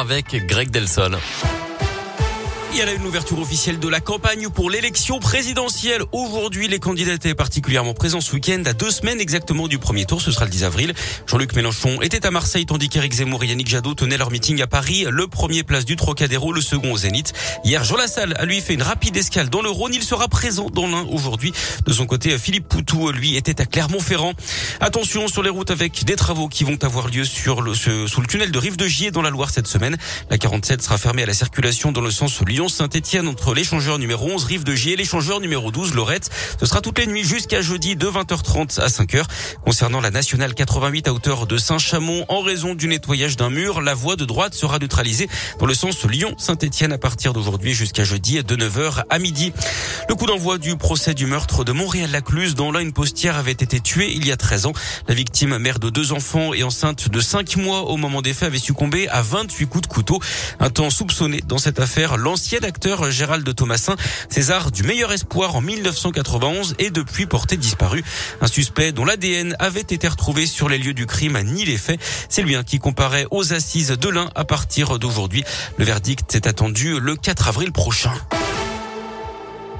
avec Greg Delsol. Il y a une ouverture officielle de la campagne pour l'élection présidentielle. Aujourd'hui, les candidats étaient particulièrement présents ce week-end, à deux semaines exactement du premier tour. Ce sera le 10 avril. Jean-Luc Mélenchon était à Marseille, tandis qu'Éric Zemmour et Yannick Jadot tenaient leur meeting à Paris. Le premier place du Trocadéro, le second au Zénith. Hier, Jean Lassalle a lui fait une rapide escale dans le Rhône. Il sera présent dans l'un aujourd'hui. De son côté, Philippe Poutou, lui, était à Clermont-Ferrand. Attention sur les routes avec des travaux qui vont avoir lieu sur le, sous le tunnel de Rive de Gier dans la Loire cette semaine. La 47 sera fermée à la circulation dans le sens Lyon Lyon-Saint-Etienne entre l'échangeur numéro 11 Rive de Gier et l'échangeur numéro 12 Lorette. Ce sera toutes les nuits jusqu'à jeudi de 20h30 à 5h. Concernant la nationale 88 à hauteur de Saint-Chamond, en raison du nettoyage d'un mur, la voie de droite sera neutralisée dans le sens Lyon-Saint-Etienne à partir d'aujourd'hui jusqu'à jeudi de 9h à midi. Le coup d'envoi du procès du meurtre de Montréal-Lacluse dont là une postière avait été tuée il y a 13 ans. La victime, mère de deux enfants et enceinte de 5 mois au moment des faits, avait succombé à 28 coups de couteau. Un temps soupçonné dans cette affaire, l'ancien acteur Gérald de Thomasin, César du meilleur espoir en 1991 est depuis porté disparu. Un suspect dont l'ADN avait été retrouvé sur les lieux du crime ni les faits. C'est lui hein, qui comparaît aux assises de l'un à partir d'aujourd'hui. Le verdict est attendu le 4 avril prochain.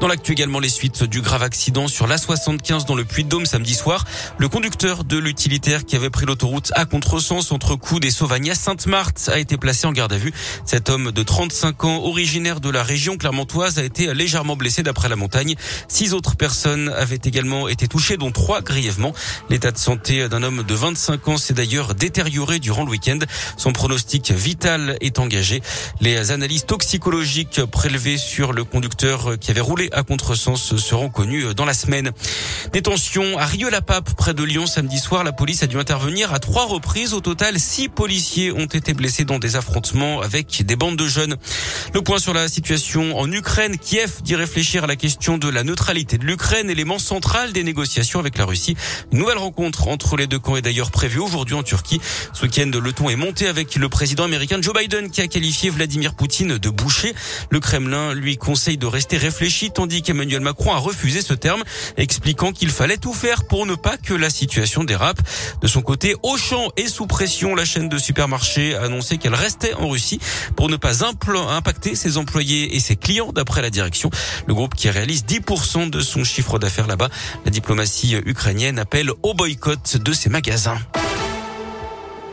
Dans l'actu également, les suites du grave accident sur l'A75 dans le Puy-de-Dôme samedi soir. Le conducteur de l'utilitaire qui avait pris l'autoroute à contresens entre Coude et Sauvagna Sainte-Marthe a été placé en garde à vue. Cet homme de 35 ans, originaire de la région clermontoise, a été légèrement blessé d'après la montagne. Six autres personnes avaient également été touchées, dont trois grièvement. L'état de santé d'un homme de 25 ans s'est d'ailleurs détérioré durant le week-end. Son pronostic vital est engagé. Les analyses toxicologiques prélevées sur le conducteur qui avait roulé à contresens seront connus dans la semaine. Détention à Rieux-la-Pape, près de Lyon, samedi soir. La police a dû intervenir à trois reprises. Au total, six policiers ont été blessés dans des affrontements avec des bandes de jeunes. Le point sur la situation en Ukraine. Kiev dit réfléchir à la question de la neutralité de l'Ukraine, élément central des négociations avec la Russie. Une nouvelle rencontre entre les deux camps est d'ailleurs prévue aujourd'hui en Turquie. Ce week-end, le ton est monté avec le président américain Joe Biden qui a qualifié Vladimir Poutine de boucher. Le Kremlin lui conseille de rester réfléchi tandis qu'Emmanuel Macron a refusé ce terme, expliquant qu'il fallait tout faire pour ne pas que la situation dérape. De son côté, Auchan est sous pression. La chaîne de supermarchés a annoncé qu'elle restait en Russie pour ne pas impacter ses employés et ses clients d'après la direction. Le groupe qui réalise 10% de son chiffre d'affaires là-bas. La diplomatie ukrainienne appelle au boycott de ses magasins.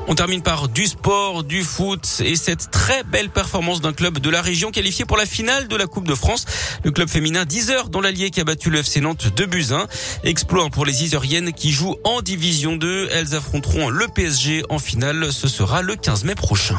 On termine par du sport, du foot et cette très belle performance d'un club de la région qualifié pour la finale de la Coupe de France. Le club féminin 10 heures dans l'Allier qui a battu le FC Nantes de Buzyn. Exploit pour les Iseriennes qui jouent en division 2. Elles affronteront le PSG en finale. Ce sera le 15 mai prochain.